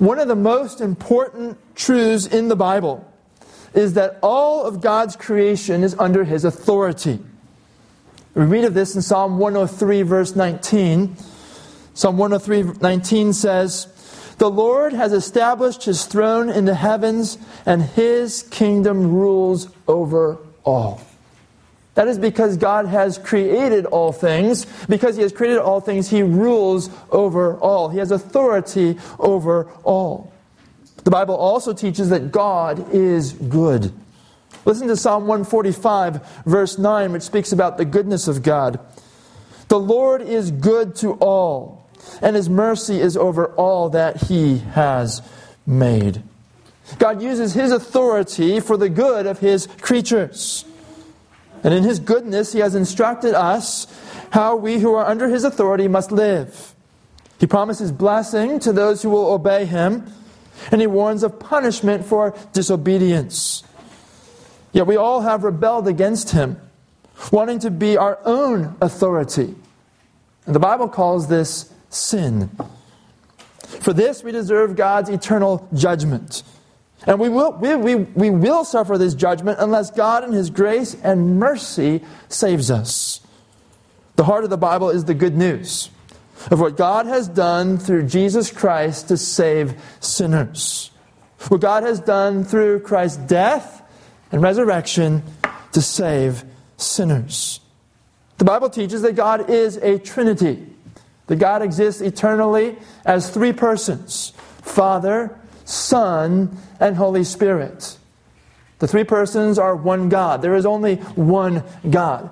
One of the most important truths in the Bible is that all of God's creation is under his authority. We read of this in Psalm 103, verse 19. Psalm 103, 19 says, The Lord has established his throne in the heavens, and his kingdom rules over all. That is because God has created all things. Because He has created all things, He rules over all. He has authority over all. The Bible also teaches that God is good. Listen to Psalm 145, verse 9, which speaks about the goodness of God. The Lord is good to all, and His mercy is over all that He has made. God uses His authority for the good of His creatures. And in His goodness, He has instructed us how we who are under His authority must live. He promises blessing to those who will obey Him, and He warns of punishment for disobedience. Yet we all have rebelled against Him, wanting to be our own authority. And the Bible calls this sin. For this, we deserve God's eternal judgment. And we will, we, we, we will suffer this judgment unless God, in His grace and mercy, saves us. The heart of the Bible is the good news of what God has done through Jesus Christ to save sinners. What God has done through Christ's death and resurrection to save sinners. The Bible teaches that God is a Trinity, that God exists eternally as three persons Father, Son, and Holy Spirit. The three persons are one God. There is only one God.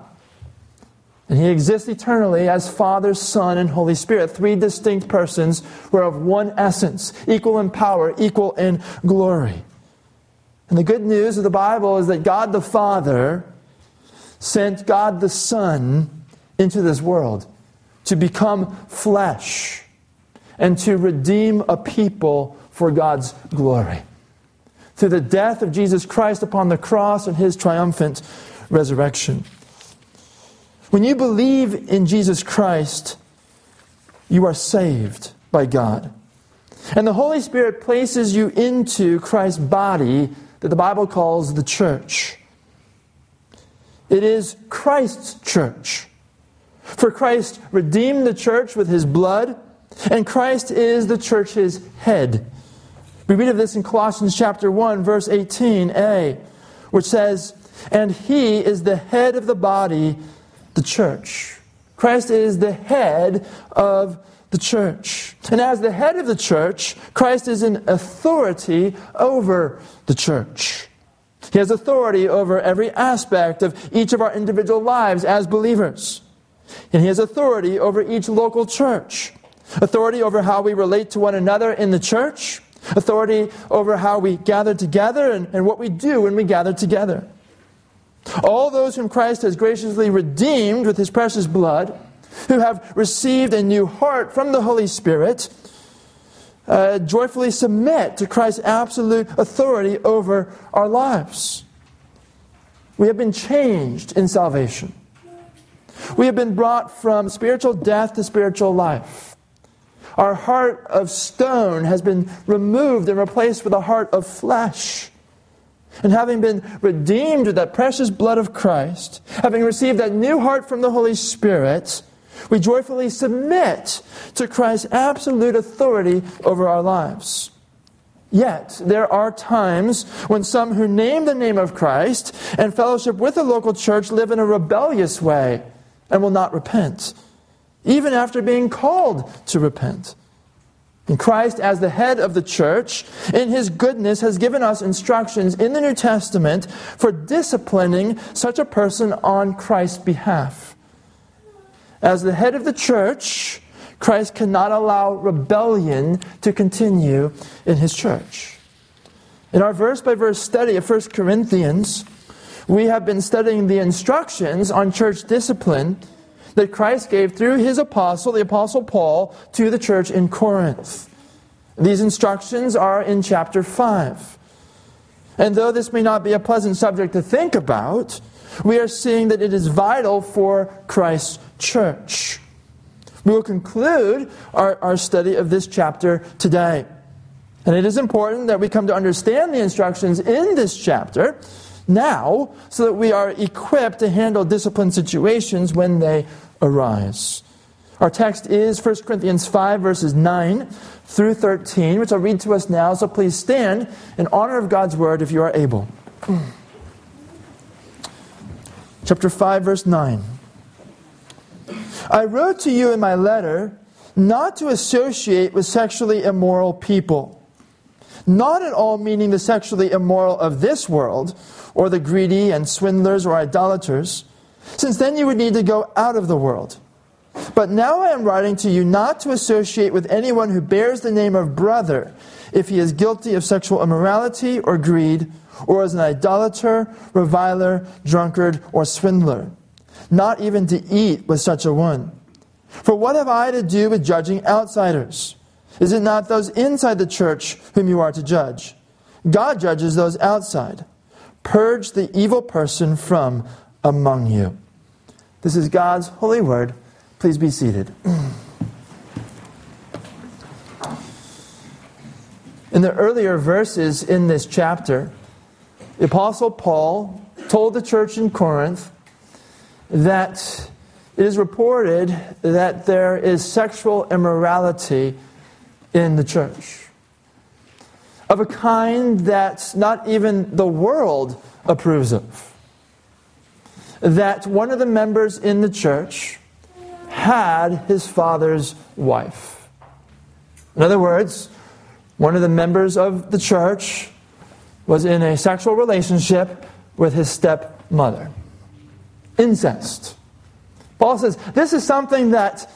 And He exists eternally as Father, Son, and Holy Spirit. Three distinct persons who are of one essence, equal in power, equal in glory. And the good news of the Bible is that God the Father sent God the Son into this world to become flesh and to redeem a people for God's glory. Through the death of Jesus Christ upon the cross and his triumphant resurrection. When you believe in Jesus Christ, you are saved by God. And the Holy Spirit places you into Christ's body that the Bible calls the church. It is Christ's church. For Christ redeemed the church with his blood, and Christ is the church's head. We read of this in Colossians chapter 1, verse 18a, which says, And he is the head of the body, the church. Christ is the head of the church. And as the head of the church, Christ is in authority over the church. He has authority over every aspect of each of our individual lives as believers. And he has authority over each local church. Authority over how we relate to one another in the church authority over how we gather together and, and what we do when we gather together. All those whom Christ has graciously redeemed with his precious blood, who have received a new heart from the Holy Spirit, uh, joyfully submit to Christ's absolute authority over our lives. We have been changed in salvation. We have been brought from spiritual death to spiritual life. Our heart of stone has been removed and replaced with a heart of flesh. And having been redeemed with that precious blood of Christ, having received that new heart from the Holy Spirit, we joyfully submit to Christ's absolute authority over our lives. Yet, there are times when some who name the name of Christ and fellowship with the local church live in a rebellious way and will not repent even after being called to repent. And Christ, as the head of the church, in his goodness, has given us instructions in the New Testament for disciplining such a person on Christ's behalf. As the head of the church, Christ cannot allow rebellion to continue in his church. In our verse by verse study of 1 Corinthians, we have been studying the instructions on church discipline that Christ gave through his apostle, the apostle Paul, to the church in Corinth. These instructions are in chapter 5. And though this may not be a pleasant subject to think about, we are seeing that it is vital for Christ's church. We will conclude our, our study of this chapter today. And it is important that we come to understand the instructions in this chapter now so that we are equipped to handle discipline situations when they arise. Our text is 1 Corinthians 5, verses 9 through 13, which I'll read to us now. So please stand in honor of God's word if you are able. Chapter 5, verse 9. I wrote to you in my letter not to associate with sexually immoral people not at all meaning the sexually immoral of this world, or the greedy and swindlers or idolaters, since then you would need to go out of the world. But now I am writing to you not to associate with anyone who bears the name of brother if he is guilty of sexual immorality or greed, or is an idolater, reviler, drunkard, or swindler. Not even to eat with such a one. For what have I to do with judging outsiders? Is it not those inside the church whom you are to judge? God judges those outside. Purge the evil person from among you. This is God's holy word. Please be seated. In the earlier verses in this chapter, the Apostle Paul told the church in Corinth that it is reported that there is sexual immorality in the church. Of a kind that not even the world approves of. That one of the members in the church had his father's wife. In other words, one of the members of the church was in a sexual relationship with his stepmother. Incest. Paul says this is something that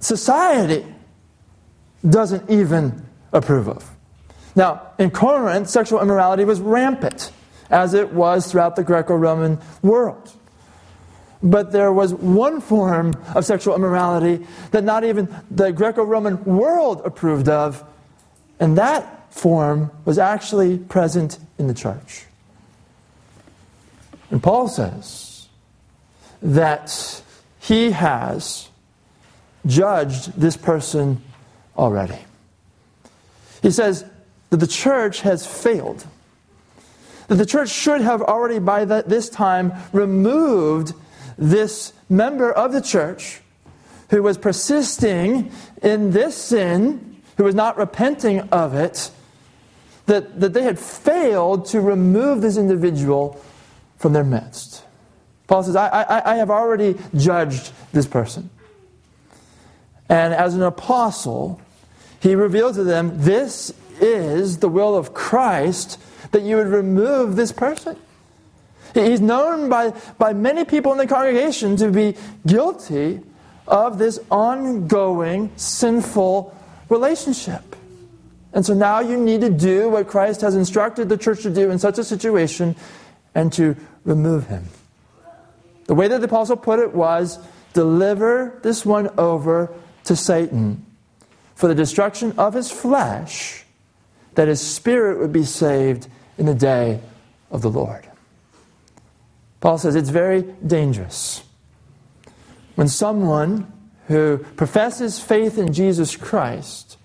society doesn't even approve of. Now, in Corinth, sexual immorality was rampant, as it was throughout the Greco Roman world. But there was one form of sexual immorality that not even the Greco Roman world approved of, and that form was actually present in the church. And Paul says that he has judged this person already. He says that the church has failed. That the church should have already by this time removed this member of the church who was persisting in this sin, who was not repenting of it, that, that they had failed to remove this individual from their midst. Paul says, I, I, I have already judged this person. And as an apostle, he revealed to them, This is the will of Christ that you would remove this person. He's known by, by many people in the congregation to be guilty of this ongoing sinful relationship. And so now you need to do what Christ has instructed the church to do in such a situation and to remove him. The way that the apostle put it was deliver this one over to Satan for the destruction of his flesh, that his spirit would be saved in the day of the Lord. Paul says it's very dangerous when someone who professes faith in Jesus Christ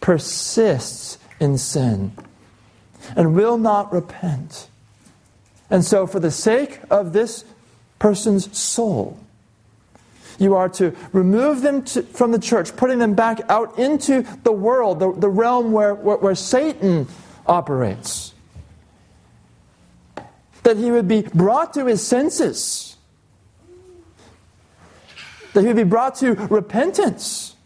persists in sin and will not repent. And so, for the sake of this person's soul, you are to remove them to, from the church, putting them back out into the world, the, the realm where, where, where Satan operates. That he would be brought to his senses. That he would be brought to repentance.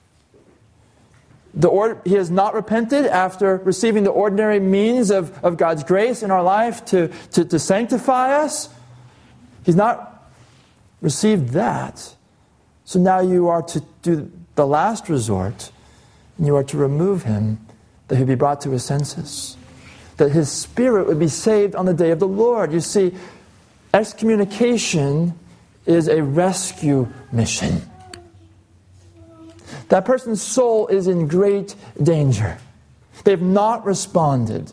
The or, he has not repented after receiving the ordinary means of, of God's grace in our life to, to, to sanctify us. He's not received that. So now you are to do the last resort, and you are to remove him, that he be brought to his senses, that his spirit would be saved on the day of the Lord. You see, excommunication is a rescue mission. That person's soul is in great danger. They've not responded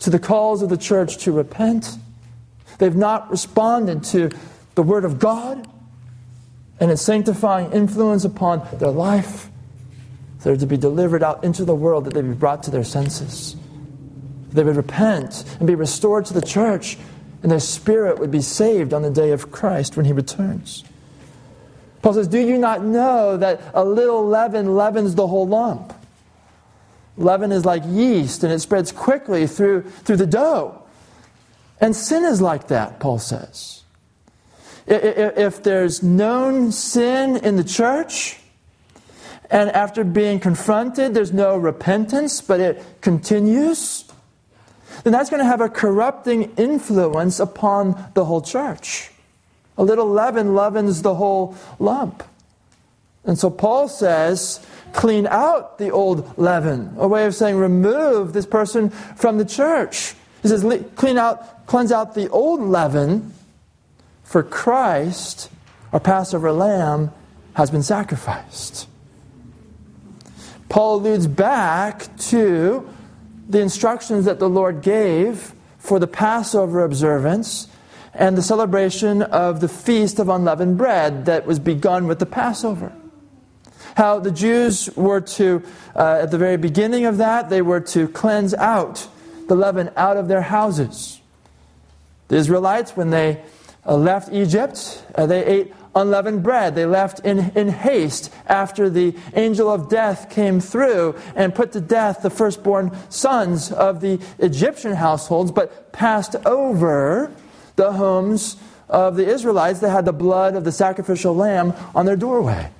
to the calls of the church to repent. They've not responded to the Word of God and its sanctifying influence upon their life. They're to be delivered out into the world, that they be brought to their senses. They would repent and be restored to the church, and their spirit would be saved on the day of Christ when he returns. Paul says, Do you not know that a little leaven leavens the whole lump? Leaven is like yeast, and it spreads quickly through, through the dough. And sin is like that, Paul says. If there's known sin in the church, and after being confronted, there's no repentance, but it continues, then that's going to have a corrupting influence upon the whole church. A little leaven leavens the whole lump. And so Paul says, clean out the old leaven, a way of saying remove this person from the church. He says, clean out, cleanse out the old leaven, for Christ, our Passover lamb, has been sacrificed. Paul alludes back to the instructions that the Lord gave for the Passover observance and the celebration of the Feast of Unleavened Bread that was begun with the Passover. How the Jews were to, uh, at the very beginning of that, they were to cleanse out the leaven out of their houses. The Israelites, when they left Egypt, uh, they ate unleavened bread. They left in, in haste after the angel of death came through and put to death the firstborn sons of the Egyptian households, but passed over the homes of the Israelites that had the blood of the sacrificial lamb on their doorway.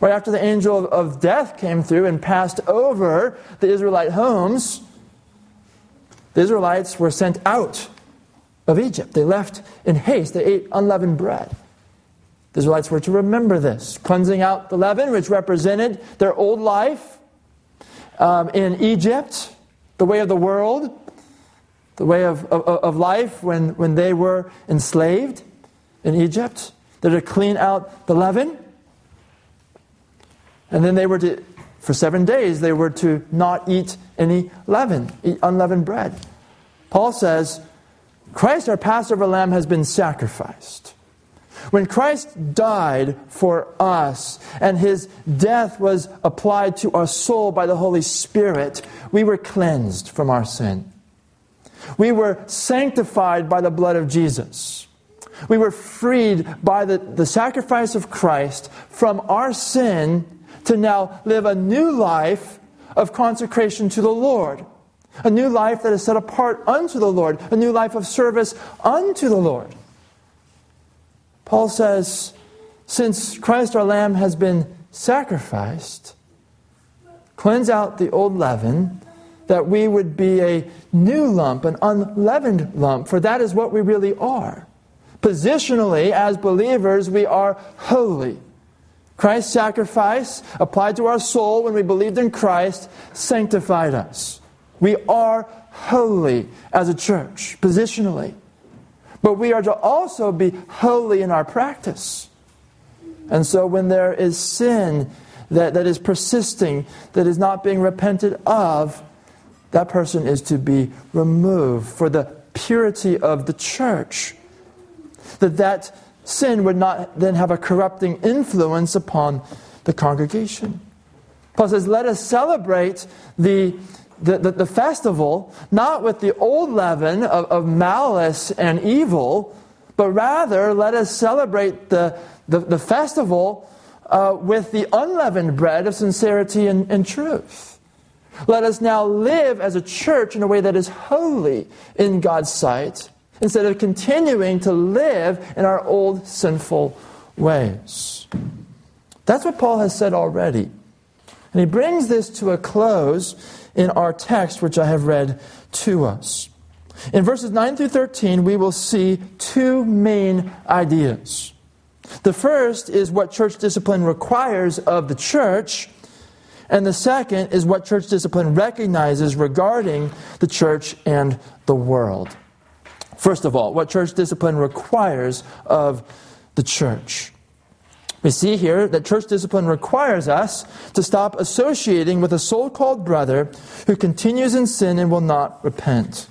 Right after the angel of death came through and passed over the Israelite homes, the Israelites were sent out of Egypt. They left in haste. They ate unleavened bread. The Israelites were to remember this, cleansing out the leaven, which represented their old life um, in Egypt, the way of the world, the way of, of, of life when, when they were enslaved in Egypt. They're to clean out the leaven. And then they were to, for seven days, they were to not eat any leaven, eat unleavened bread. Paul says, Christ, our Passover lamb, has been sacrificed. When Christ died for us and his death was applied to our soul by the Holy Spirit, we were cleansed from our sin. We were sanctified by the blood of Jesus. We were freed by the, the sacrifice of Christ from our sin to now live a new life of consecration to the Lord. A new life that is set apart unto the Lord. A new life of service unto the Lord. Paul says, since Christ our Lamb has been sacrificed, cleanse out the old leaven, that we would be a new lump, an unleavened lump, for that is what we really are. Positionally, as believers, we are holy. Christ's sacrifice, applied to our soul when we believed in Christ, sanctified us. We are holy as a church, positionally. But we are to also be holy in our practice. And so when there is sin that, that is persisting, that is not being repented of, that person is to be removed for the purity of the church. That that sin would not then have a corrupting influence upon the congregation. Paul says, let us celebrate the the, the, the, festival not with the old leaven of, of malice and evil, but rather let us celebrate the, the, the festival uh, with the unleavened bread of sincerity and, and truth. Let us now live as a church in a way that is holy in God's sight instead of continuing to live in our old sinful ways. That's what Paul has said already. And he brings this to a close in our text, which I have read to us. In verses 9 through 13, we will see two main ideas. The first is what church discipline requires of the church, and the second is what church discipline recognizes regarding the church and the world. First of all, what church discipline requires of the church. We see here that church discipline requires us to stop associating with a so called brother who continues in sin and will not repent.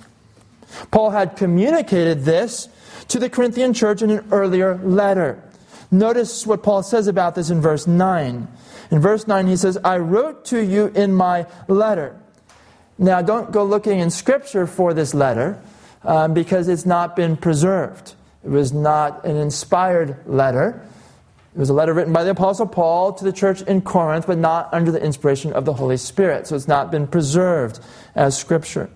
Paul had communicated this to the Corinthian church in an earlier letter. Notice what Paul says about this in verse 9. In verse 9, he says, I wrote to you in my letter. Now, don't go looking in Scripture for this letter um, because it's not been preserved. It was not an inspired letter. It was a letter written by the Apostle Paul to the church in Corinth, but not under the inspiration of the Holy Spirit. So it's not been preserved as Scripture.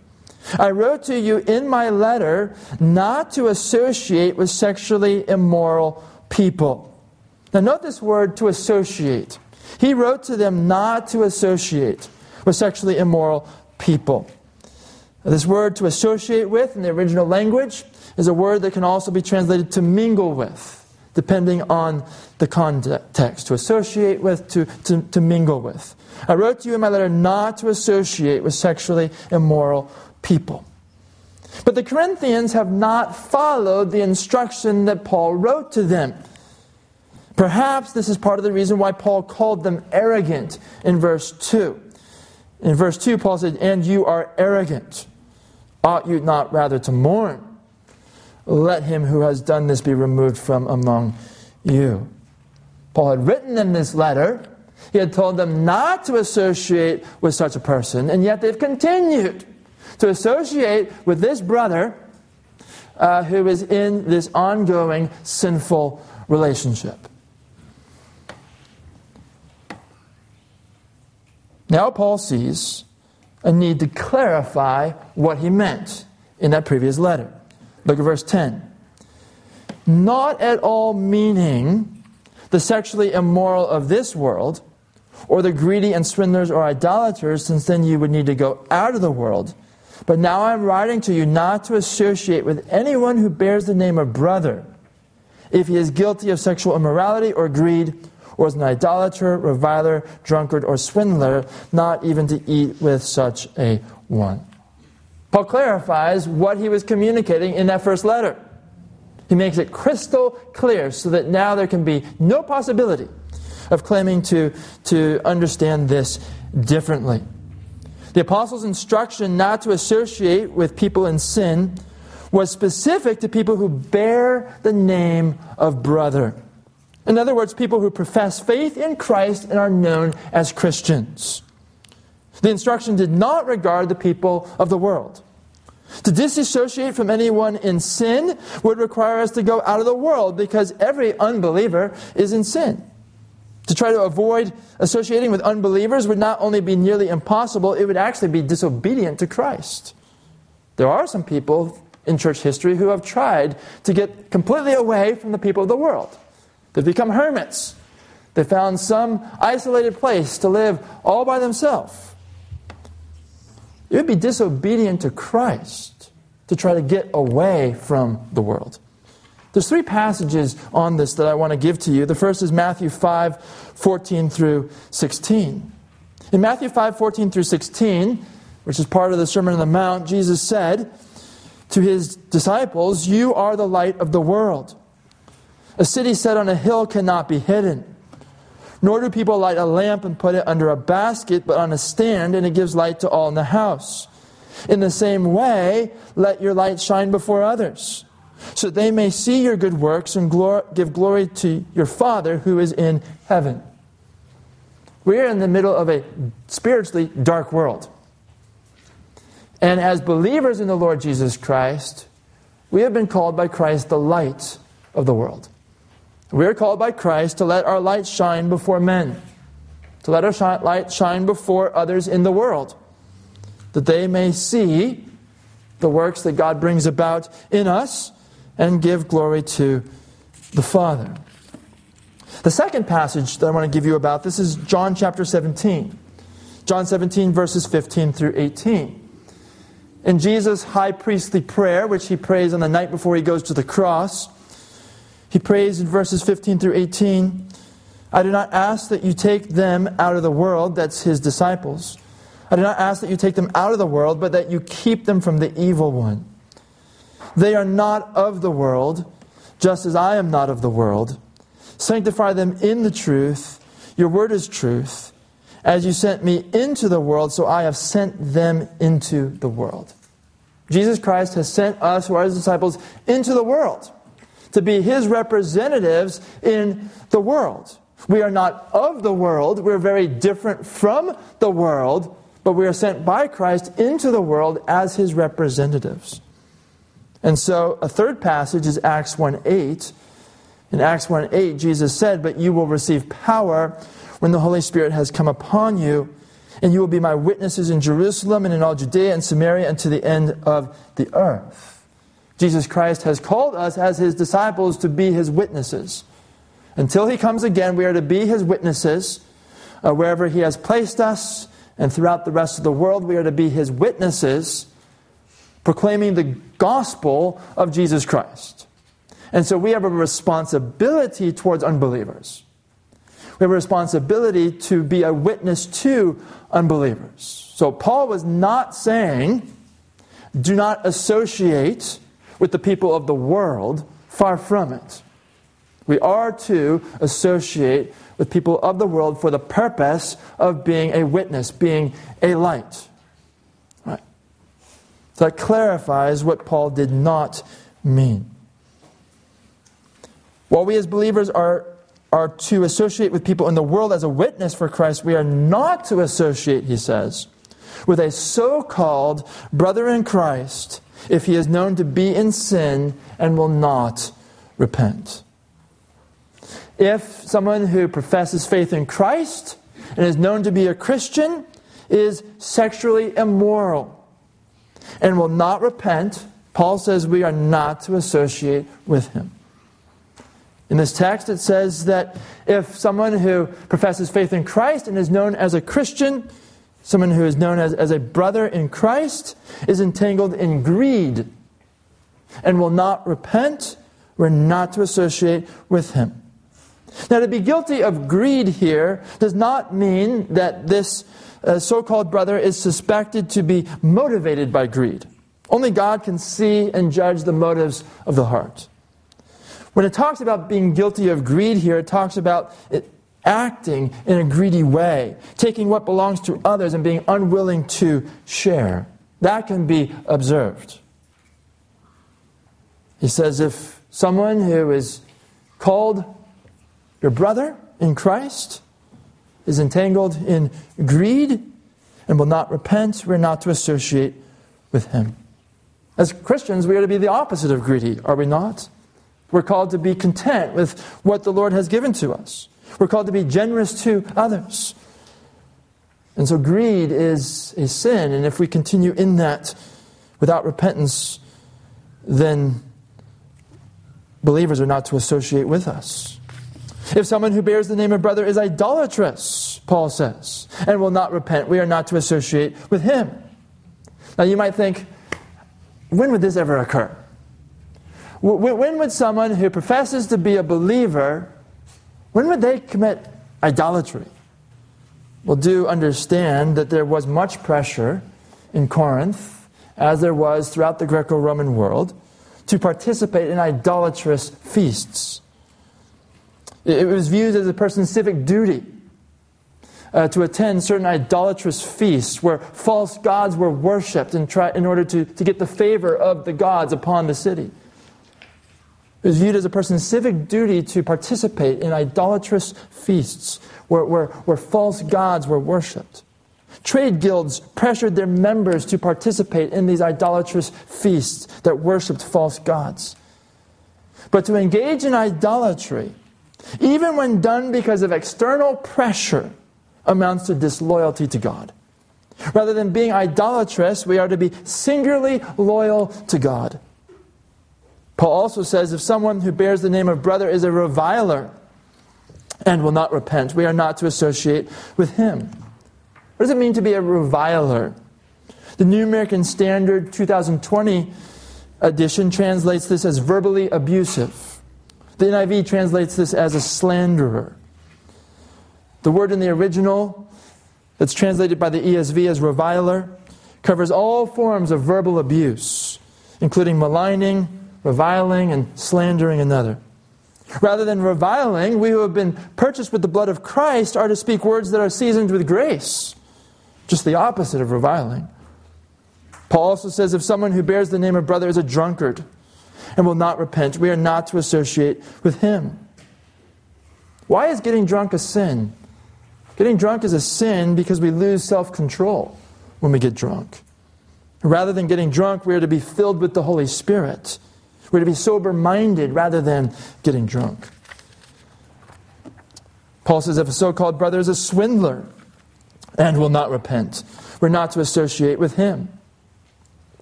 I wrote to you in my letter not to associate with sexually immoral people. Now, note this word to associate. He wrote to them not to associate with sexually immoral people. This word to associate with in the original language is a word that can also be translated to mingle with, depending on the context. To associate with, to, to, to mingle with. I wrote to you in my letter not to associate with sexually immoral people. But the Corinthians have not followed the instruction that Paul wrote to them. Perhaps this is part of the reason why Paul called them arrogant in verse 2. In verse 2, Paul said, And you are arrogant. Ought you not rather to mourn? Let him who has done this be removed from among you. Paul had written them this letter. He had told them not to associate with such a person, and yet they've continued to associate with this brother uh, who is in this ongoing sinful relationship. Now, Paul sees a need to clarify what he meant in that previous letter. Look at verse 10. Not at all meaning the sexually immoral of this world, or the greedy and swindlers or idolaters, since then you would need to go out of the world. But now I'm writing to you not to associate with anyone who bears the name of brother, if he is guilty of sexual immorality or greed or is an idolater, reviler, drunkard, or swindler, not even to eat with such a one. Paul clarifies what he was communicating in that first letter. He makes it crystal clear so that now there can be no possibility of claiming to, to understand this differently. The apostles' instruction not to associate with people in sin was specific to people who bear the name of brother. In other words, people who profess faith in Christ and are known as Christians. The instruction did not regard the people of the world. To disassociate from anyone in sin would require us to go out of the world because every unbeliever is in sin. To try to avoid associating with unbelievers would not only be nearly impossible, it would actually be disobedient to Christ. There are some people in church history who have tried to get completely away from the people of the world. They've become hermits. They found some isolated place to live all by themselves. It would be disobedient to Christ to try to get away from the world. There's three passages on this that I want to give to you. The first is Matthew 5 14 through 16. In Matthew 5 14 through 16, which is part of the Sermon on the Mount, Jesus said to his disciples, You are the light of the world. A city set on a hill cannot be hidden. Nor do people light a lamp and put it under a basket, but on a stand, and it gives light to all in the house. In the same way, let your light shine before others, so they may see your good works and glor- give glory to your Father who is in heaven. We are in the middle of a spiritually dark world. And as believers in the Lord Jesus Christ, we have been called by Christ the light of the world. We are called by Christ to let our light shine before men, to let our light shine before others in the world, that they may see the works that God brings about in us and give glory to the Father. The second passage that I want to give you about this is John chapter 17. John 17, verses 15 through 18. In Jesus' high priestly prayer, which he prays on the night before he goes to the cross, he prays in verses 15 through 18 I do not ask that you take them out of the world, that's his disciples. I do not ask that you take them out of the world, but that you keep them from the evil one. They are not of the world, just as I am not of the world. Sanctify them in the truth. Your word is truth. As you sent me into the world, so I have sent them into the world. Jesus Christ has sent us, who are his disciples, into the world to be his representatives in the world. We are not of the world. We're very different from the world, but we are sent by Christ into the world as his representatives. And so a third passage is Acts 1 8. In Acts 1 8, Jesus said, But you will receive power when the Holy Spirit has come upon you, and you will be my witnesses in Jerusalem and in all Judea and Samaria and to the end of the earth. Jesus Christ has called us as his disciples to be his witnesses. Until he comes again, we are to be his witnesses uh, wherever he has placed us, and throughout the rest of the world, we are to be his witnesses, proclaiming the gospel of Jesus Christ. And so we have a responsibility towards unbelievers. We have a responsibility to be a witness to unbelievers. So Paul was not saying, do not associate with the people of the world, far from it. We are to associate with people of the world for the purpose of being a witness, being a light. Right? So that clarifies what Paul did not mean. While we as believers are, are to associate with people in the world as a witness for Christ, we are not to associate, he says, with a so called brother in Christ if he is known to be in sin and will not repent. If someone who professes faith in Christ and is known to be a Christian is sexually immoral and will not repent, Paul says we are not to associate with him. In this text, it says that if someone who professes faith in Christ and is known as a Christian Someone who is known as, as a brother in Christ is entangled in greed and will not repent. We're not to associate with him. Now, to be guilty of greed here does not mean that this uh, so called brother is suspected to be motivated by greed. Only God can see and judge the motives of the heart. When it talks about being guilty of greed here, it talks about it, acting in a greedy way, taking what belongs to others and being unwilling to share. That can be observed. He says if someone who is called your brother in Christ is entangled in greed and will not repent, we're not to associate with him. As Christians, we are to be the opposite of greedy, are we not? We're called to be content with what the Lord has given to us. We're called to be generous to others. And so greed is a sin, and if we continue in that without repentance, then believers are not to associate with us. If someone who bears the name of brother is idolatrous, Paul says, and will not repent, we are not to associate with him. Now you might think, when would this ever occur? When would someone who professes to be a believer when would they commit idolatry? Well, do understand that there was much pressure in Corinth, as there was throughout the Greco Roman world, to participate in idolatrous feasts. It was viewed as a person's civic duty uh, to attend certain idolatrous feasts where false gods were worshipped in, try, in order to, to get the favor of the gods upon the city. It was viewed as a person's civic duty to participate in idolatrous feasts where, where, where false gods were worshipped. Trade guilds pressured their members to participate in these idolatrous feasts that worshipped false gods. But to engage in idolatry, even when done because of external pressure, amounts to disloyalty to God. Rather than being idolatrous, we are to be singularly loyal to God. Paul also says if someone who bears the name of brother is a reviler and will not repent, we are not to associate with him. What does it mean to be a reviler? The New American Standard 2020 edition translates this as verbally abusive. The NIV translates this as a slanderer. The word in the original, that's translated by the ESV as reviler, covers all forms of verbal abuse, including maligning, reviling and slandering another. Rather than reviling, we who have been purchased with the blood of Christ are to speak words that are seasoned with grace. Just the opposite of reviling. Paul also says if someone who bears the name of brother is a drunkard and will not repent, we are not to associate with him. Why is getting drunk a sin? Getting drunk is a sin because we lose self control when we get drunk. Rather than getting drunk, we are to be filled with the Holy Spirit. We're to be sober minded rather than getting drunk. Paul says if a so called brother is a swindler and will not repent, we're not to associate with him.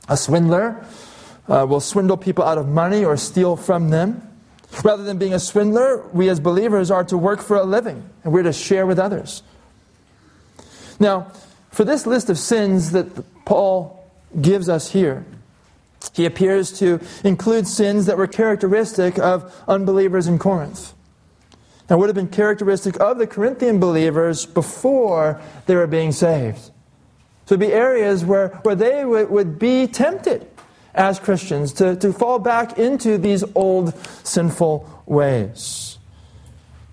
A swindler uh, will swindle people out of money or steal from them. Rather than being a swindler, we as believers are to work for a living and we're to share with others. Now, for this list of sins that Paul gives us here, he appears to include sins that were characteristic of unbelievers in Corinth. That would have been characteristic of the Corinthian believers before they were being saved. So it'd be areas where, where they would, would be tempted as Christians to, to fall back into these old sinful ways.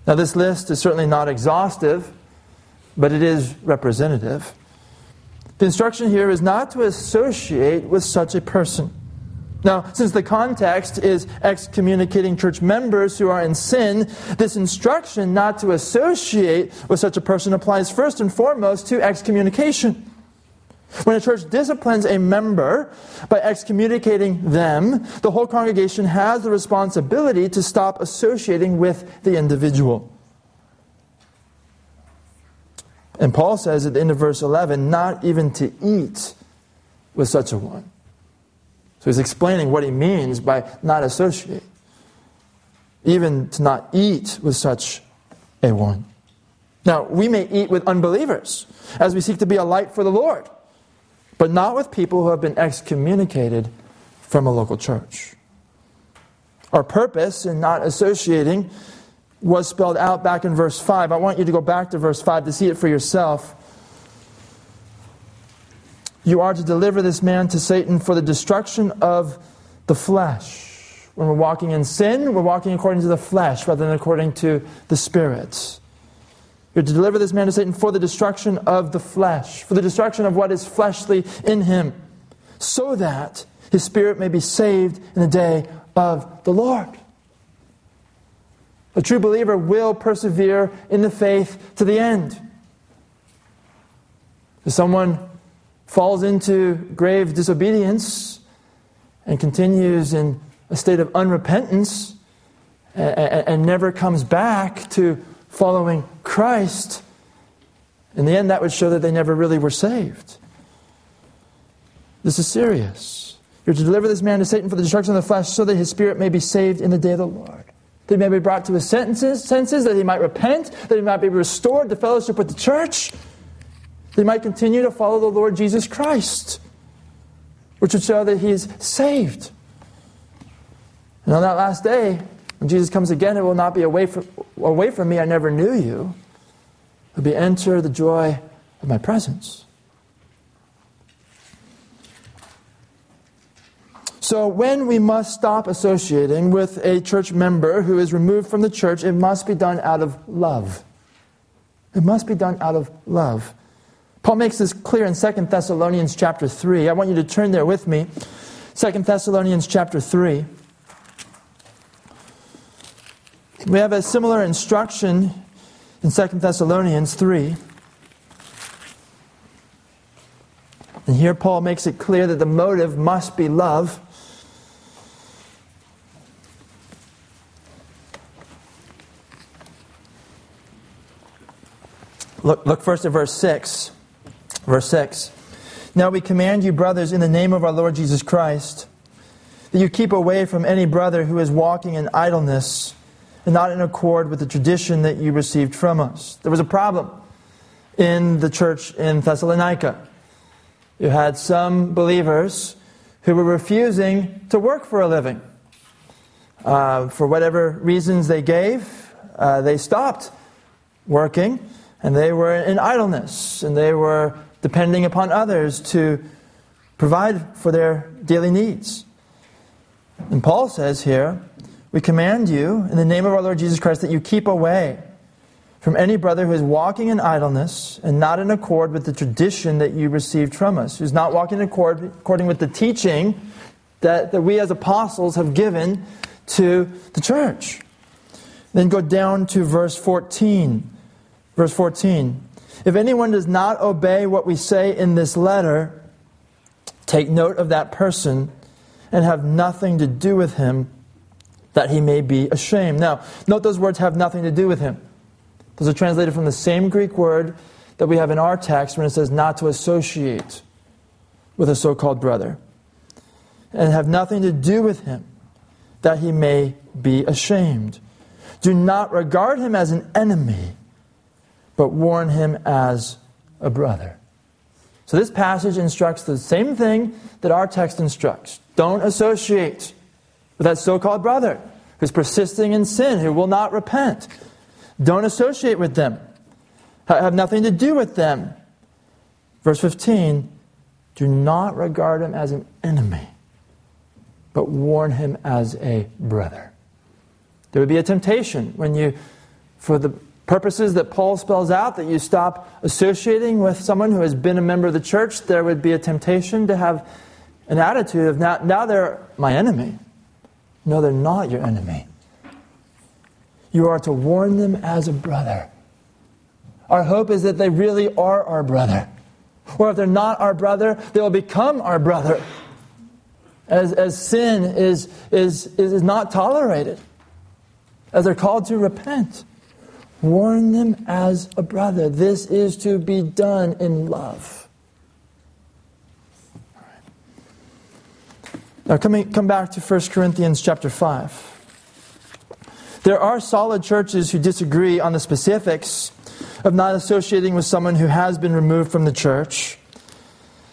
Now, this list is certainly not exhaustive, but it is representative. The instruction here is not to associate with such a person. Now, since the context is excommunicating church members who are in sin, this instruction not to associate with such a person applies first and foremost to excommunication. When a church disciplines a member by excommunicating them, the whole congregation has the responsibility to stop associating with the individual. And Paul says at the end of verse 11, not even to eat with such a one. So he's explaining what he means by not associate. Even to not eat with such a one. Now, we may eat with unbelievers as we seek to be a light for the Lord but not with people who have been excommunicated from a local church. Our purpose in not associating was spelled out back in verse 5. I want you to go back to verse 5 to see it for yourself. You are to deliver this man to Satan for the destruction of the flesh. When we're walking in sin, we're walking according to the flesh rather than according to the spirit. You're to deliver this man to Satan for the destruction of the flesh, for the destruction of what is fleshly in him, so that his spirit may be saved in the day of the Lord. A true believer will persevere in the faith to the end. If someone falls into grave disobedience and continues in a state of unrepentance and, never comes back to following Christ, in the end, that would show that they never really were saved. This is serious. You're to deliver this man to Satan for the destruction of the flesh so that his spirit may be saved in the day of the Lord. That he may be brought to his senses, senses, that he might repent, that he might be restored to fellowship with the church, he might continue to follow the Lord Jesus Christ, which would show that he is saved. And on that last day, when Jesus comes again, it will not be away from, away from me, I never knew you. It will be enter the joy of my presence. So, when we must stop associating with a church member who is removed from the church, it must be done out of love. It must be done out of love. Paul makes this clear in 2 Thessalonians chapter 3. I want you to turn there with me. 2 Thessalonians chapter 3. We have a similar instruction in 2 Thessalonians 3. And here Paul makes it clear that the motive must be love. Look, look first at verse 6. Verse 6. Now we command you, brothers, in the name of our Lord Jesus Christ, that you keep away from any brother who is walking in idleness and not in accord with the tradition that you received from us. There was a problem in the church in Thessalonica. You had some believers who were refusing to work for a living. Uh, for whatever reasons they gave, uh, they stopped working and they were in idleness and they were depending upon others to provide for their daily needs. And Paul says here, we command you, in the name of our Lord Jesus Christ, that you keep away from any brother who is walking in idleness and not in accord with the tradition that you received from us, who's not walking in accord according with the teaching that, that we as apostles have given to the church. Then go down to verse 14. Verse 14. If anyone does not obey what we say in this letter, take note of that person and have nothing to do with him, that he may be ashamed. Now, note those words have nothing to do with him. Those are translated from the same Greek word that we have in our text when it says not to associate with a so called brother, and have nothing to do with him, that he may be ashamed. Do not regard him as an enemy, but warn him as a brother. So this passage instructs the same thing that our text instructs. Don't associate with that so called brother who's persisting in sin, who will not repent. Don't associate with them, have nothing to do with them. Verse 15 do not regard him as an enemy, but warn him as a brother. There would be a temptation when you, for the purposes that Paul spells out, that you stop associating with someone who has been a member of the church, there would be a temptation to have an attitude of now, now they're my enemy. No, they're not your enemy. You are to warn them as a brother. Our hope is that they really are our brother. Or if they're not our brother, they will become our brother. As, as sin is, is, is not tolerated, as they're called to repent. Warn them as a brother. This is to be done in love. Now, coming, come back to 1 Corinthians chapter 5. There are solid churches who disagree on the specifics of not associating with someone who has been removed from the church.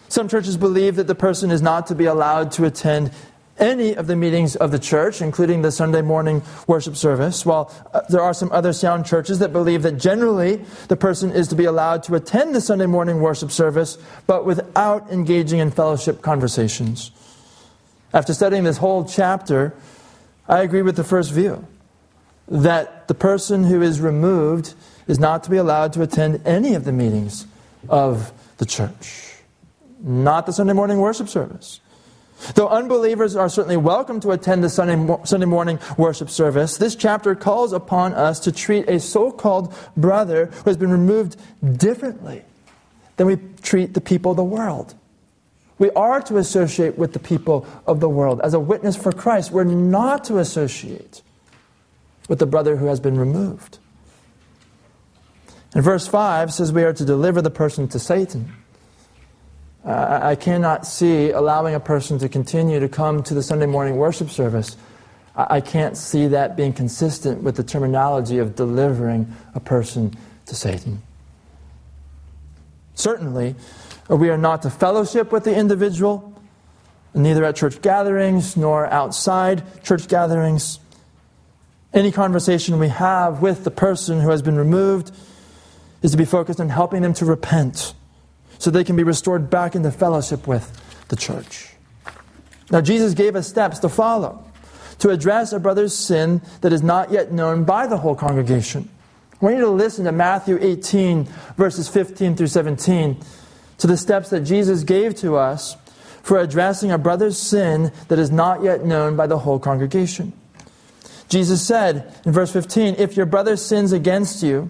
Some churches believe that the person is not to be allowed to attend any of the meetings of the church, including the Sunday morning worship service, while uh, there are some other sound churches that believe that generally the person is to be allowed to attend the Sunday morning worship service, but without engaging in fellowship conversations. After studying this whole chapter, I agree with the first view that the person who is removed is not to be allowed to attend any of the meetings of the church, not the Sunday morning worship service. Though unbelievers are certainly welcome to attend the Sunday, Sunday morning worship service, this chapter calls upon us to treat a so called brother who has been removed differently than we treat the people of the world. We are to associate with the people of the world. As a witness for Christ, we're not to associate with the brother who has been removed. And verse 5 says we are to deliver the person to Satan. Uh, I cannot see allowing a person to continue to come to the Sunday morning worship service. I, I can't see that being consistent with the terminology of delivering a person to Satan. Certainly, we are not to fellowship with the individual, neither at church gatherings nor outside church gatherings. Any conversation we have with the person who has been removed is to be focused on helping them to repent so they can be restored back into fellowship with the church. Now, Jesus gave us steps to follow to address a brother's sin that is not yet known by the whole congregation. I want you to listen to Matthew 18, verses 15 through 17, to the steps that Jesus gave to us for addressing a brother's sin that is not yet known by the whole congregation. Jesus said in verse 15, If your brother sins against you,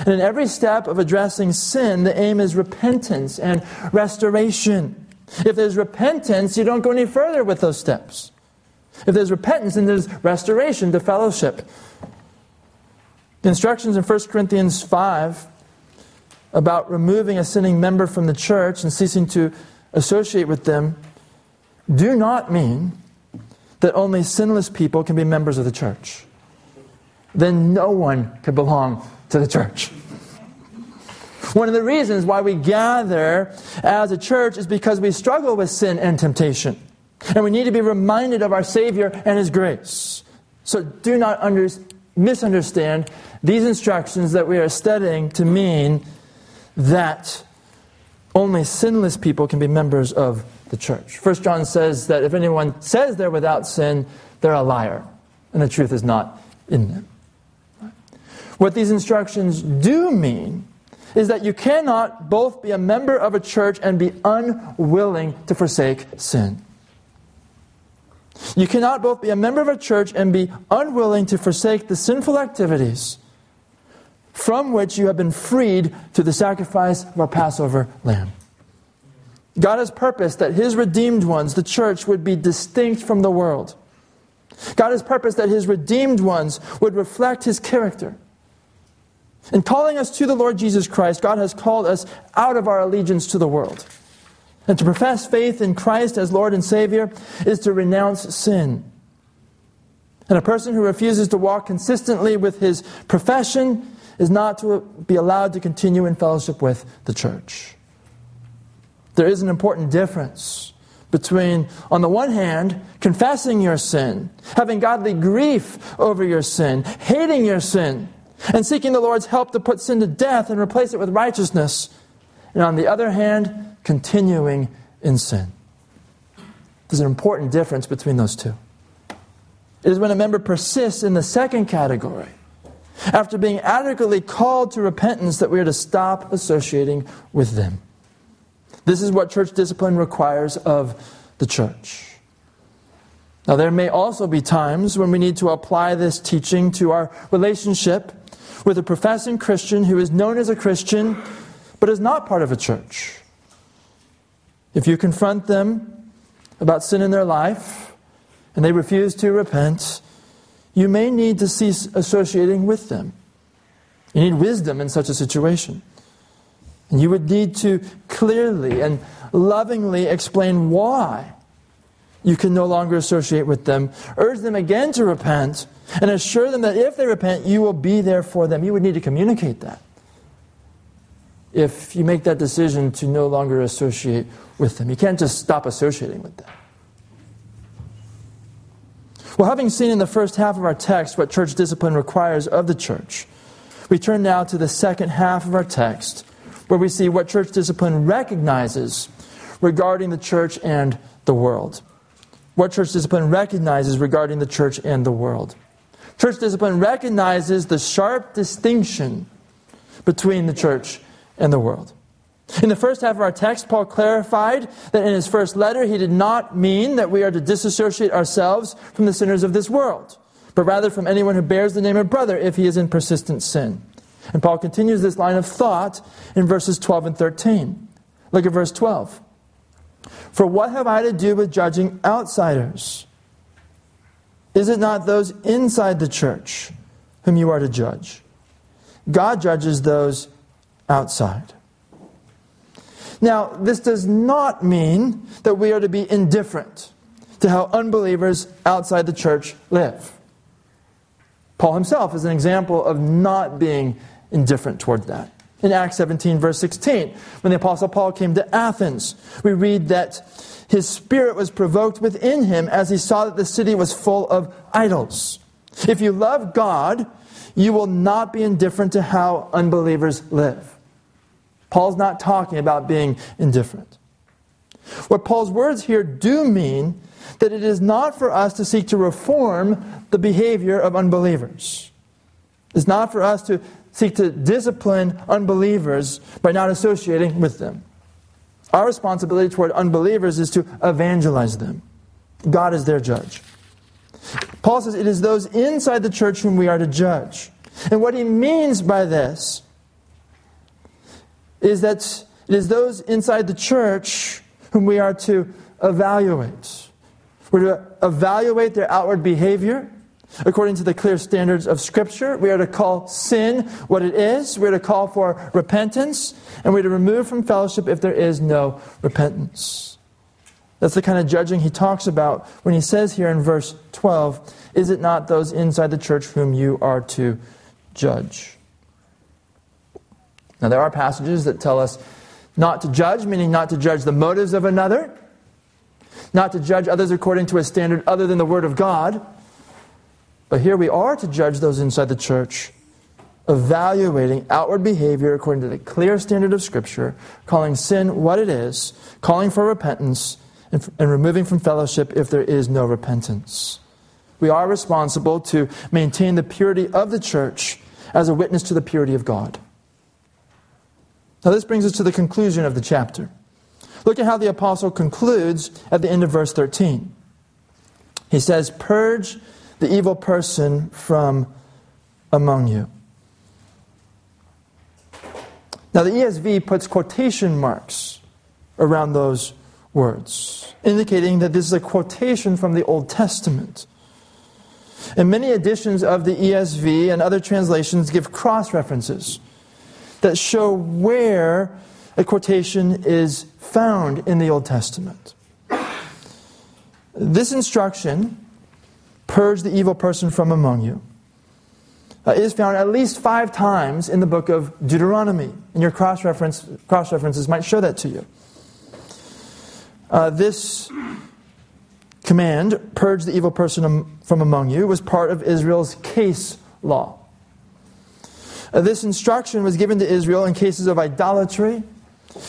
And in every step of addressing sin, the aim is repentance and restoration. If there's repentance, you don't go any further with those steps. If there's repentance, then there's restoration to fellowship. The instructions in 1 Corinthians 5 about removing a sinning member from the church and ceasing to associate with them do not mean that only sinless people can be members of the church then no one could belong to the church. One of the reasons why we gather as a church is because we struggle with sin and temptation. And we need to be reminded of our Savior and His grace. So do not under, misunderstand these instructions that we are studying to mean that only sinless people can be members of the church. First John says that if anyone says they're without sin, they're a liar, and the truth is not in them. What these instructions do mean is that you cannot both be a member of a church and be unwilling to forsake sin. You cannot both be a member of a church and be unwilling to forsake the sinful activities from which you have been freed through the sacrifice of our Passover lamb. God has purposed that His redeemed ones, the church, would be distinct from the world. God has purposed that His redeemed ones would reflect His character. In calling us to the Lord Jesus Christ, God has called us out of our allegiance to the world. And to profess faith in Christ as Lord and Savior is to renounce sin. And a person who refuses to walk consistently with his profession is not to be allowed to continue in fellowship with the church. There is an important difference between, on the one hand, confessing your sin, having godly grief over your sin, hating your sin, and seeking the Lord's help to put sin to death and replace it with righteousness, and on the other hand, continuing in sin. There's an important difference between those two. It is when a member persists in the second category, after being adequately called to repentance, that we are to stop associating with them. This is what church discipline requires of the church. Now, there may also be times when we need to apply this teaching to our relationship with a professing Christian who is known as a Christian but is not part of a church. If you confront them about sin in their life and they refuse to repent, you may need to cease associating with them. You need wisdom in such a situation. And you would need to clearly and lovingly explain why you can no longer associate with them, urge them again to repent, and assure them that if they repent, you will be there for them. You would need to communicate that if you make that decision to no longer associate with them. You can't just stop associating with them. Well, having seen in the first half of our text what church discipline requires of the church, we turn now to the second half of our text, where we see what church discipline recognizes regarding the church and the world. What church discipline recognizes regarding the church and the world. Church discipline recognizes the sharp distinction between the church and the world. In the first half of our text, Paul clarified that in his first letter, he did not mean that we are to disassociate ourselves from the sinners of this world, but rather from anyone who bears the name of brother if he is in persistent sin. And Paul continues this line of thought in verses 12 and 13. Look at verse 12. For what have I to do with judging outsiders? Is it not those inside the church whom you are to judge? God judges those outside. Now, this does not mean that we are to be indifferent to how unbelievers outside the church live. Paul himself is an example of not being indifferent toward that. In Acts 17, verse 16, when the Apostle Paul came to Athens, we read that his spirit was provoked within him as he saw that the city was full of idols. If you love God, you will not be indifferent to how unbelievers live. Paul's not talking about being indifferent. What Paul's words here do mean that it is not for us to seek to reform the behavior of unbelievers. It's not for us to seek to discipline unbelievers by not associating with them. Our responsibility toward unbelievers is to evangelize them. God is their judge. Paul says it is those inside the church whom we are to judge. And what he means by this is that it is those inside the church whom we are to evaluate. We're to evaluate their outward behavior according to the clear standards of Scripture. We are to call sin what it is. We're to call for repentance. And we're to remove from fellowship if there is no repentance. That's the kind of judging he talks about when he says here in verse 12, Is it not those inside the church whom you are to judge? Now, there are passages that tell us not to judge, meaning not to judge the motives of another, not to judge others according to a standard other than the Word of God. But here we are to judge those inside the church, evaluating outward behavior according to the clear standard of Scripture, calling sin what it is, calling for repentance, and, and removing from fellowship if there is no repentance. We are responsible to maintain the purity of the church as a witness to the purity of God. Now, this brings us to the conclusion of the chapter. Look at how the apostle concludes at the end of verse 13. He says, Purge the evil person from among you. Now, the ESV puts quotation marks around those words, indicating that this is a quotation from the Old Testament. And many editions of the ESV and other translations give cross references that show where a quotation is found in the Old Testament. This instruction, purge the evil person from among you, uh, is found at least five times in the book of Deuteronomy. And your cross references might show that to you. Uh, this command, purge the evil person from among you, was part of Israel's case law. Uh, this instruction was given to Israel in cases of idolatry,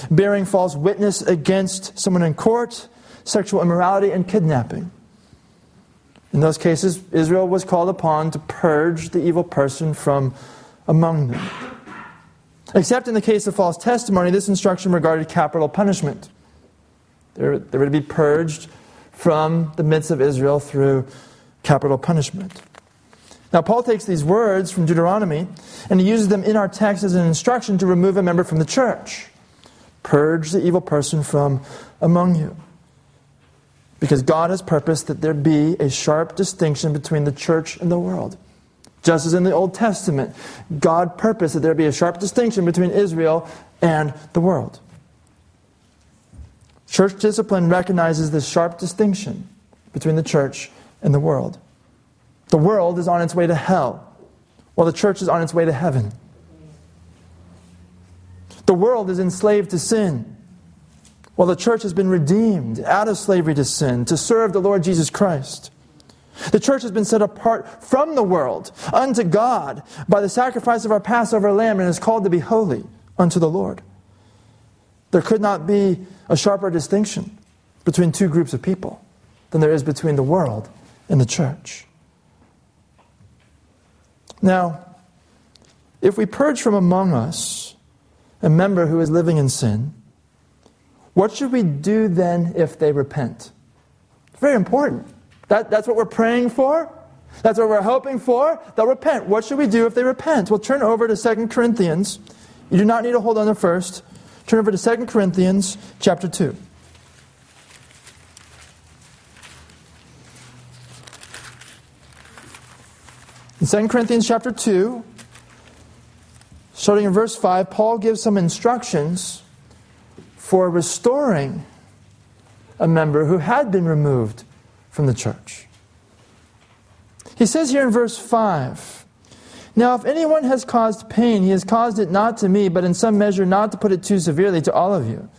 bearing false witness against someone in court, sexual immorality, and kidnapping. In those cases, Israel was called upon to purge the evil person from among them. Except in the case of false testimony, this instruction regarded capital punishment. They were, to be purged from the midst of Israel through capital punishment. Now, Paul takes these words from Deuteronomy and he uses them in our text as an instruction to remove a member from the church. Purge the evil person from among you. Because God has purposed that there be a sharp distinction between the church and the world. Just as in the Old Testament, God purposed that there be a sharp distinction between Israel and the world. Church discipline recognizes this sharp distinction between the church and the world. The world is on its way to hell, while the church is on its way to heaven. The world is enslaved to sin, while the church has been redeemed out of slavery to sin to serve the Lord Jesus Christ. The church has been set apart from the world unto God by the sacrifice of our Passover lamb and is called to be holy unto the Lord. There could not be a sharper distinction between two groups of people than there is between the world and the church. Now, if we purge from among us a member who is living in sin, what should we do then if they repent? It's very important. That, that's what we're praying for. That's what we're hoping for. They'll repent. What should we do if they repent? Well, turn over to 2 Corinthians. You do not need to hold on to first. Turn over to 2 Corinthians chapter 2. In 2 Corinthians chapter 2, starting in verse 5, Paul gives some instructions for restoring a member who had been removed from the church. He says here in verse 5 now, if anyone has caused pain, he has caused it not to me, but in some measure not to put it too severely to all of you.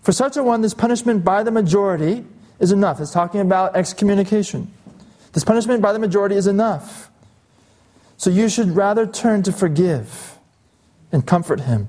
For such a one, this punishment by the majority is enough. It's talking about excommunication. This punishment by the majority is enough. So you should rather turn to forgive and comfort him,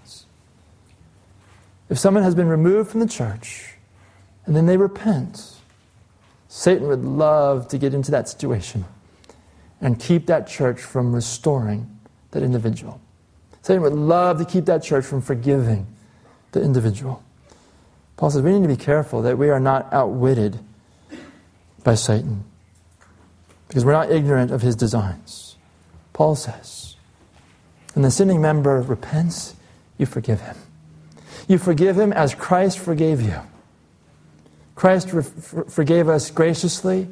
If someone has been removed from the church and then they repent, Satan would love to get into that situation and keep that church from restoring that individual. Satan would love to keep that church from forgiving the individual. Paul says we need to be careful that we are not outwitted by Satan because we're not ignorant of his designs. Paul says, when the sinning member repents, you forgive him. You forgive him as Christ forgave you. Christ re- forgave us graciously,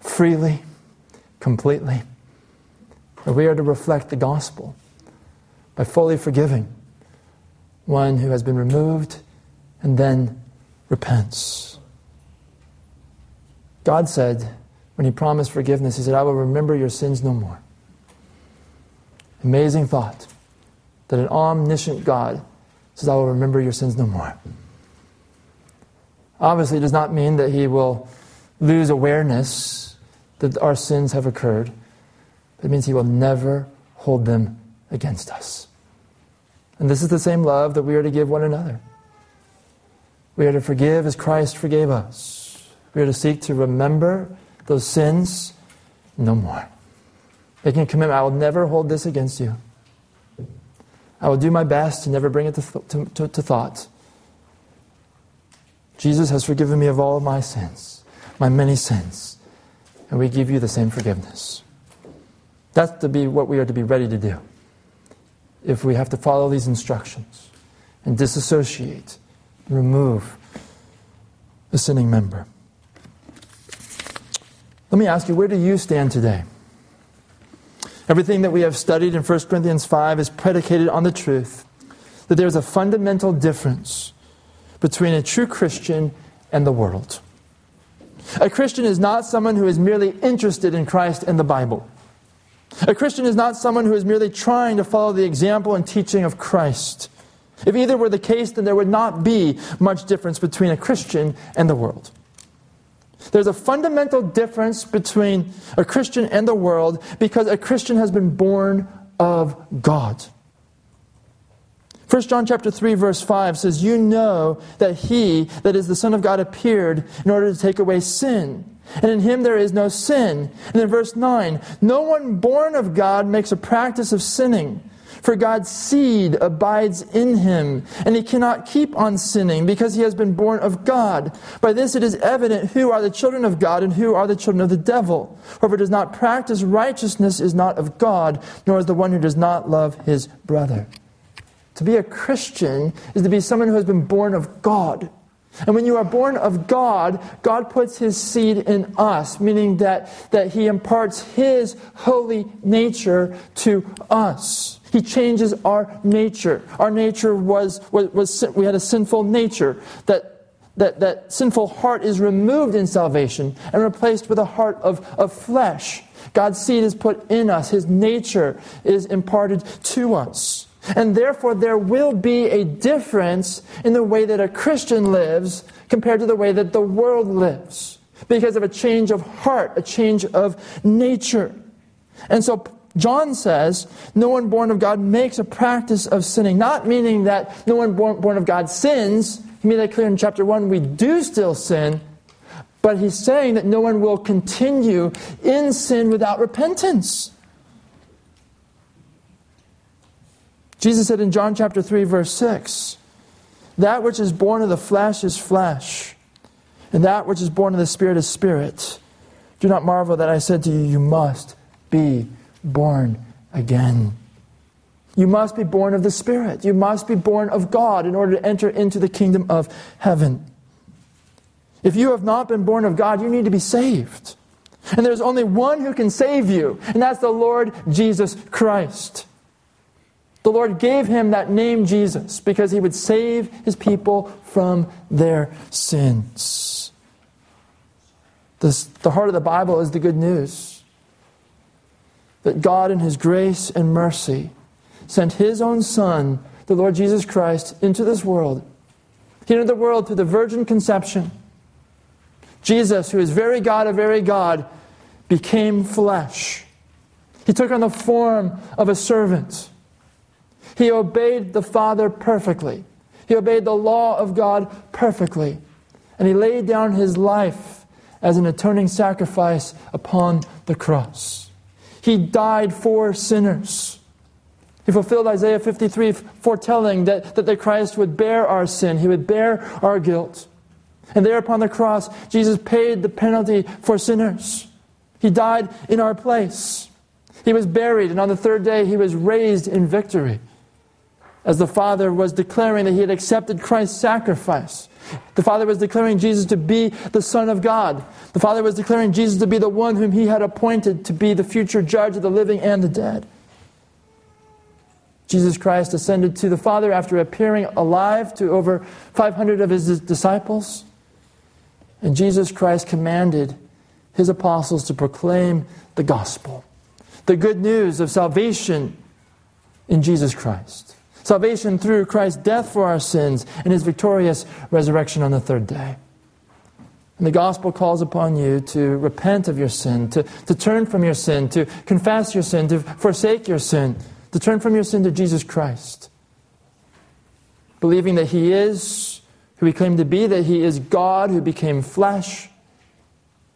freely completely. And we are to reflect the gospel by fully forgiving one who has been removed and then repents. God said, when He promised forgiveness, He said, I will remember your sins no more. Amazing thought that an omniscient God says, I will remember your sins no more. Obviously, it does not mean that He will lose awareness that our sins have occurred, but it means He will never hold them against us. And this is the same love that we are to give one another. We are to forgive as Christ forgave us. We are to seek to remember those sins no more. Making a commitment I will never hold this against you. I will do my best to never bring it to, to, to, to thought. Jesus has forgiven me of all of my sins, my many sins, and we give you the same forgiveness. That's to be what we are to be ready to do if we have to follow these instructions and disassociate, remove the sinning member. Let me ask you, where do you stand today? Everything that we have studied in 1 Corinthians 5 is predicated on the truth that there's a fundamental difference between a true Christian and the world. A Christian is not someone who is merely interested in Christ and the Bible. A Christian is not someone who is merely trying to follow the example and teaching of Christ. If either were the case, then there would not be much difference between a Christian and the world. There's a fundamental difference between a Christian and the world because a Christian has been born of God. 1 John chapter 3 verse 5 says, "You know that he that is the son of God appeared in order to take away sin, and in him there is no sin." And in verse 9, "No one born of God makes a practice of sinning." For God's seed abides in him, and he cannot keep on sinning because he has been born of God. By this it is evident who are the children of God and who are the children of the devil. Whoever does not practice righteousness is not of God, nor is the one who does not love his brother. To be a Christian is to be someone who has been born of God. And when you are born of God, God puts his seed in us, meaning that, that he imparts his holy nature to us. He changes our nature. Our nature was, was, was we had a sinful nature. That, that, that sinful heart is removed in salvation and replaced with a heart of, of flesh. God's seed is put in us. His nature is imparted to us. And therefore, there will be a difference in the way that a Christian lives compared to the way that the world lives because of a change of heart, a change of nature. And so, John says, no one born of God makes a practice of sinning. Not meaning that no one born, born of God sins. He made that clear in chapter 1. We do still sin. But he's saying that no one will continue in sin without repentance. Jesus said in John chapter 3, verse 6, That which is born of the flesh is flesh, and that which is born of the Spirit is spirit. Do not marvel that I said to you, You must be born again. You must be born of the Spirit. You must be born of God in order to enter into the kingdom of heaven. If you have not been born of God, you need to be saved. And there's only one who can save you, and that's the Lord Jesus Christ. The Lord gave him that name Jesus because he would save his people from their sins. This, the heart of the Bible is the good news that God, in his grace and mercy, sent his own Son, the Lord Jesus Christ, into this world. He entered the world through the virgin conception. Jesus, who is very God of very God, became flesh. He took on the form of a servant. He obeyed the Father perfectly. He obeyed the law of God perfectly. And he laid down his life as an atoning sacrifice upon the cross. He died for sinners. He fulfilled Isaiah 53 foretelling that, that the Christ would bear our sin, he would bear our guilt. And there upon the cross, Jesus paid the penalty for sinners. He died in our place. He was buried, and on the third day, he was raised in victory as the Father was declaring that he had accepted Christ's sacrifice The Father was declaring Jesus to be the Son of God. The Father was declaring Jesus to be the one whom He had appointed to be the future judge of the living and the dead. Jesus Christ ascended to the Father after appearing alive to over 500 of His disciples. And Jesus Christ commanded His apostles to proclaim the gospel, the good news of salvation in Jesus Christ. Salvation through Christ's death for our sins and his victorious resurrection on the third day. And the gospel calls upon you to repent of your sin, to, to turn from your sin, to confess your sin, to forsake your sin, to turn from your sin to Jesus Christ. Believing that he is who he claimed to be, that he is God who became flesh,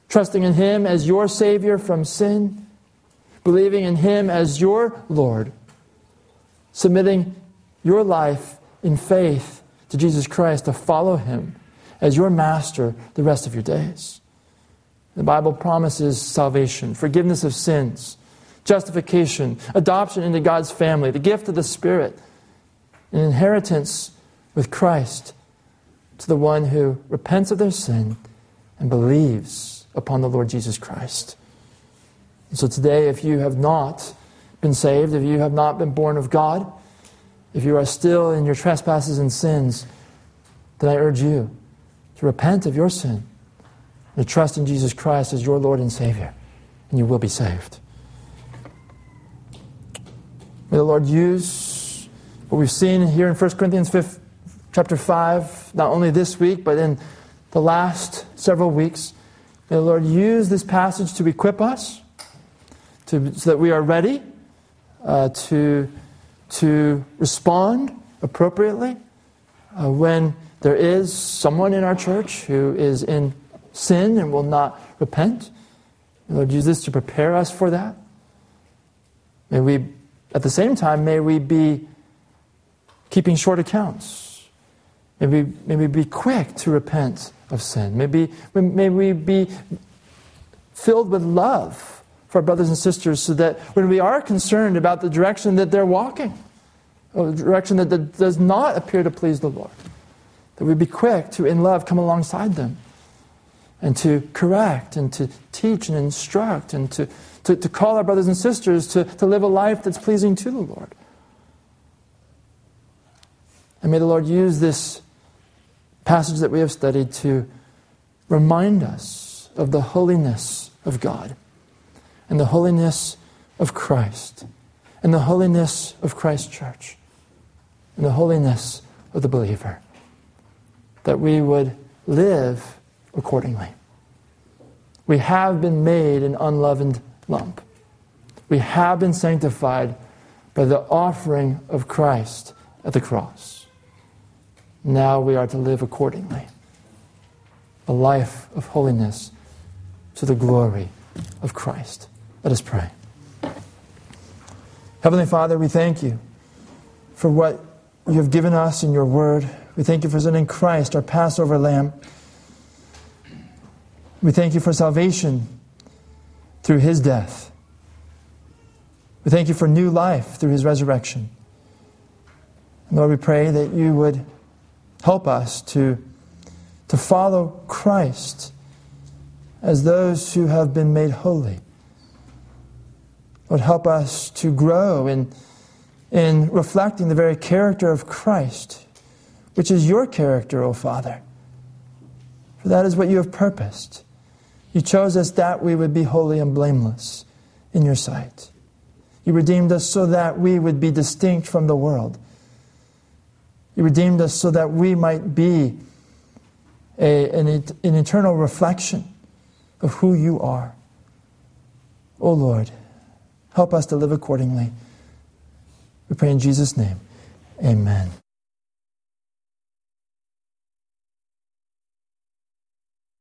trusting in him as your Savior from sin, believing in him as your Lord, submitting your life in faith to Jesus Christ to follow Him as your master the rest of your days. The Bible promises salvation, forgiveness of sins, justification, adoption into God's family, the gift of the Spirit, an inheritance with Christ to the one who repents of their sin and believes upon the Lord Jesus Christ. And so today, if you have not been saved, if you have not been born of God, if you are still in your trespasses and sins, then I urge you to repent of your sin and to trust in Jesus Christ as your Lord and Savior, and you will be saved. May the Lord use what we've seen here in 1 Corinthians 5, chapter 5, not only this week, but in the last several weeks. May the Lord use this passage to equip us to, so that we are ready uh, to to respond appropriately uh, when there is someone in our church who is in sin and will not repent. Lord, use this to prepare us for that. May we, at the same time, may we be keeping short accounts. May we, may we be quick to repent of sin. Maybe, may we be filled with love for our brothers and sisters so that when we are concerned about the direction that they're walking, the direction that, that does not appear to please the Lord, that we be quick to, in love, come alongside them and to correct and to teach and instruct and to, to, to call our brothers and sisters to, to live a life that's pleasing to the Lord. And may the Lord use this passage that we have studied to remind us of the holiness of God and the holiness of Christ and the holiness of Christ's church and the holiness of the believer. That we would live accordingly. We have been made an unleavened lump. We have been sanctified by the offering of Christ at the cross. Now we are to live accordingly. A life of holiness to the glory of Christ. Let us pray. Heavenly Father, we thank you for what you have given us in your word. We thank you for sending Christ, our Passover lamb. We thank you for salvation through his death. We thank you for new life through his resurrection. And Lord, we pray that you would help us to, to follow Christ as those who have been made holy. Lord, help us to grow in, in reflecting the very character of Christ, which is your character, O Father. For that is what you have purposed. You chose us that we would be holy and blameless in your sight. You redeemed us so that we would be distinct from the world. You redeemed us so that we might be a, an, an eternal reflection of who you are. O Lord, Help us to live accordingly. We pray in Jesus' name. Amen.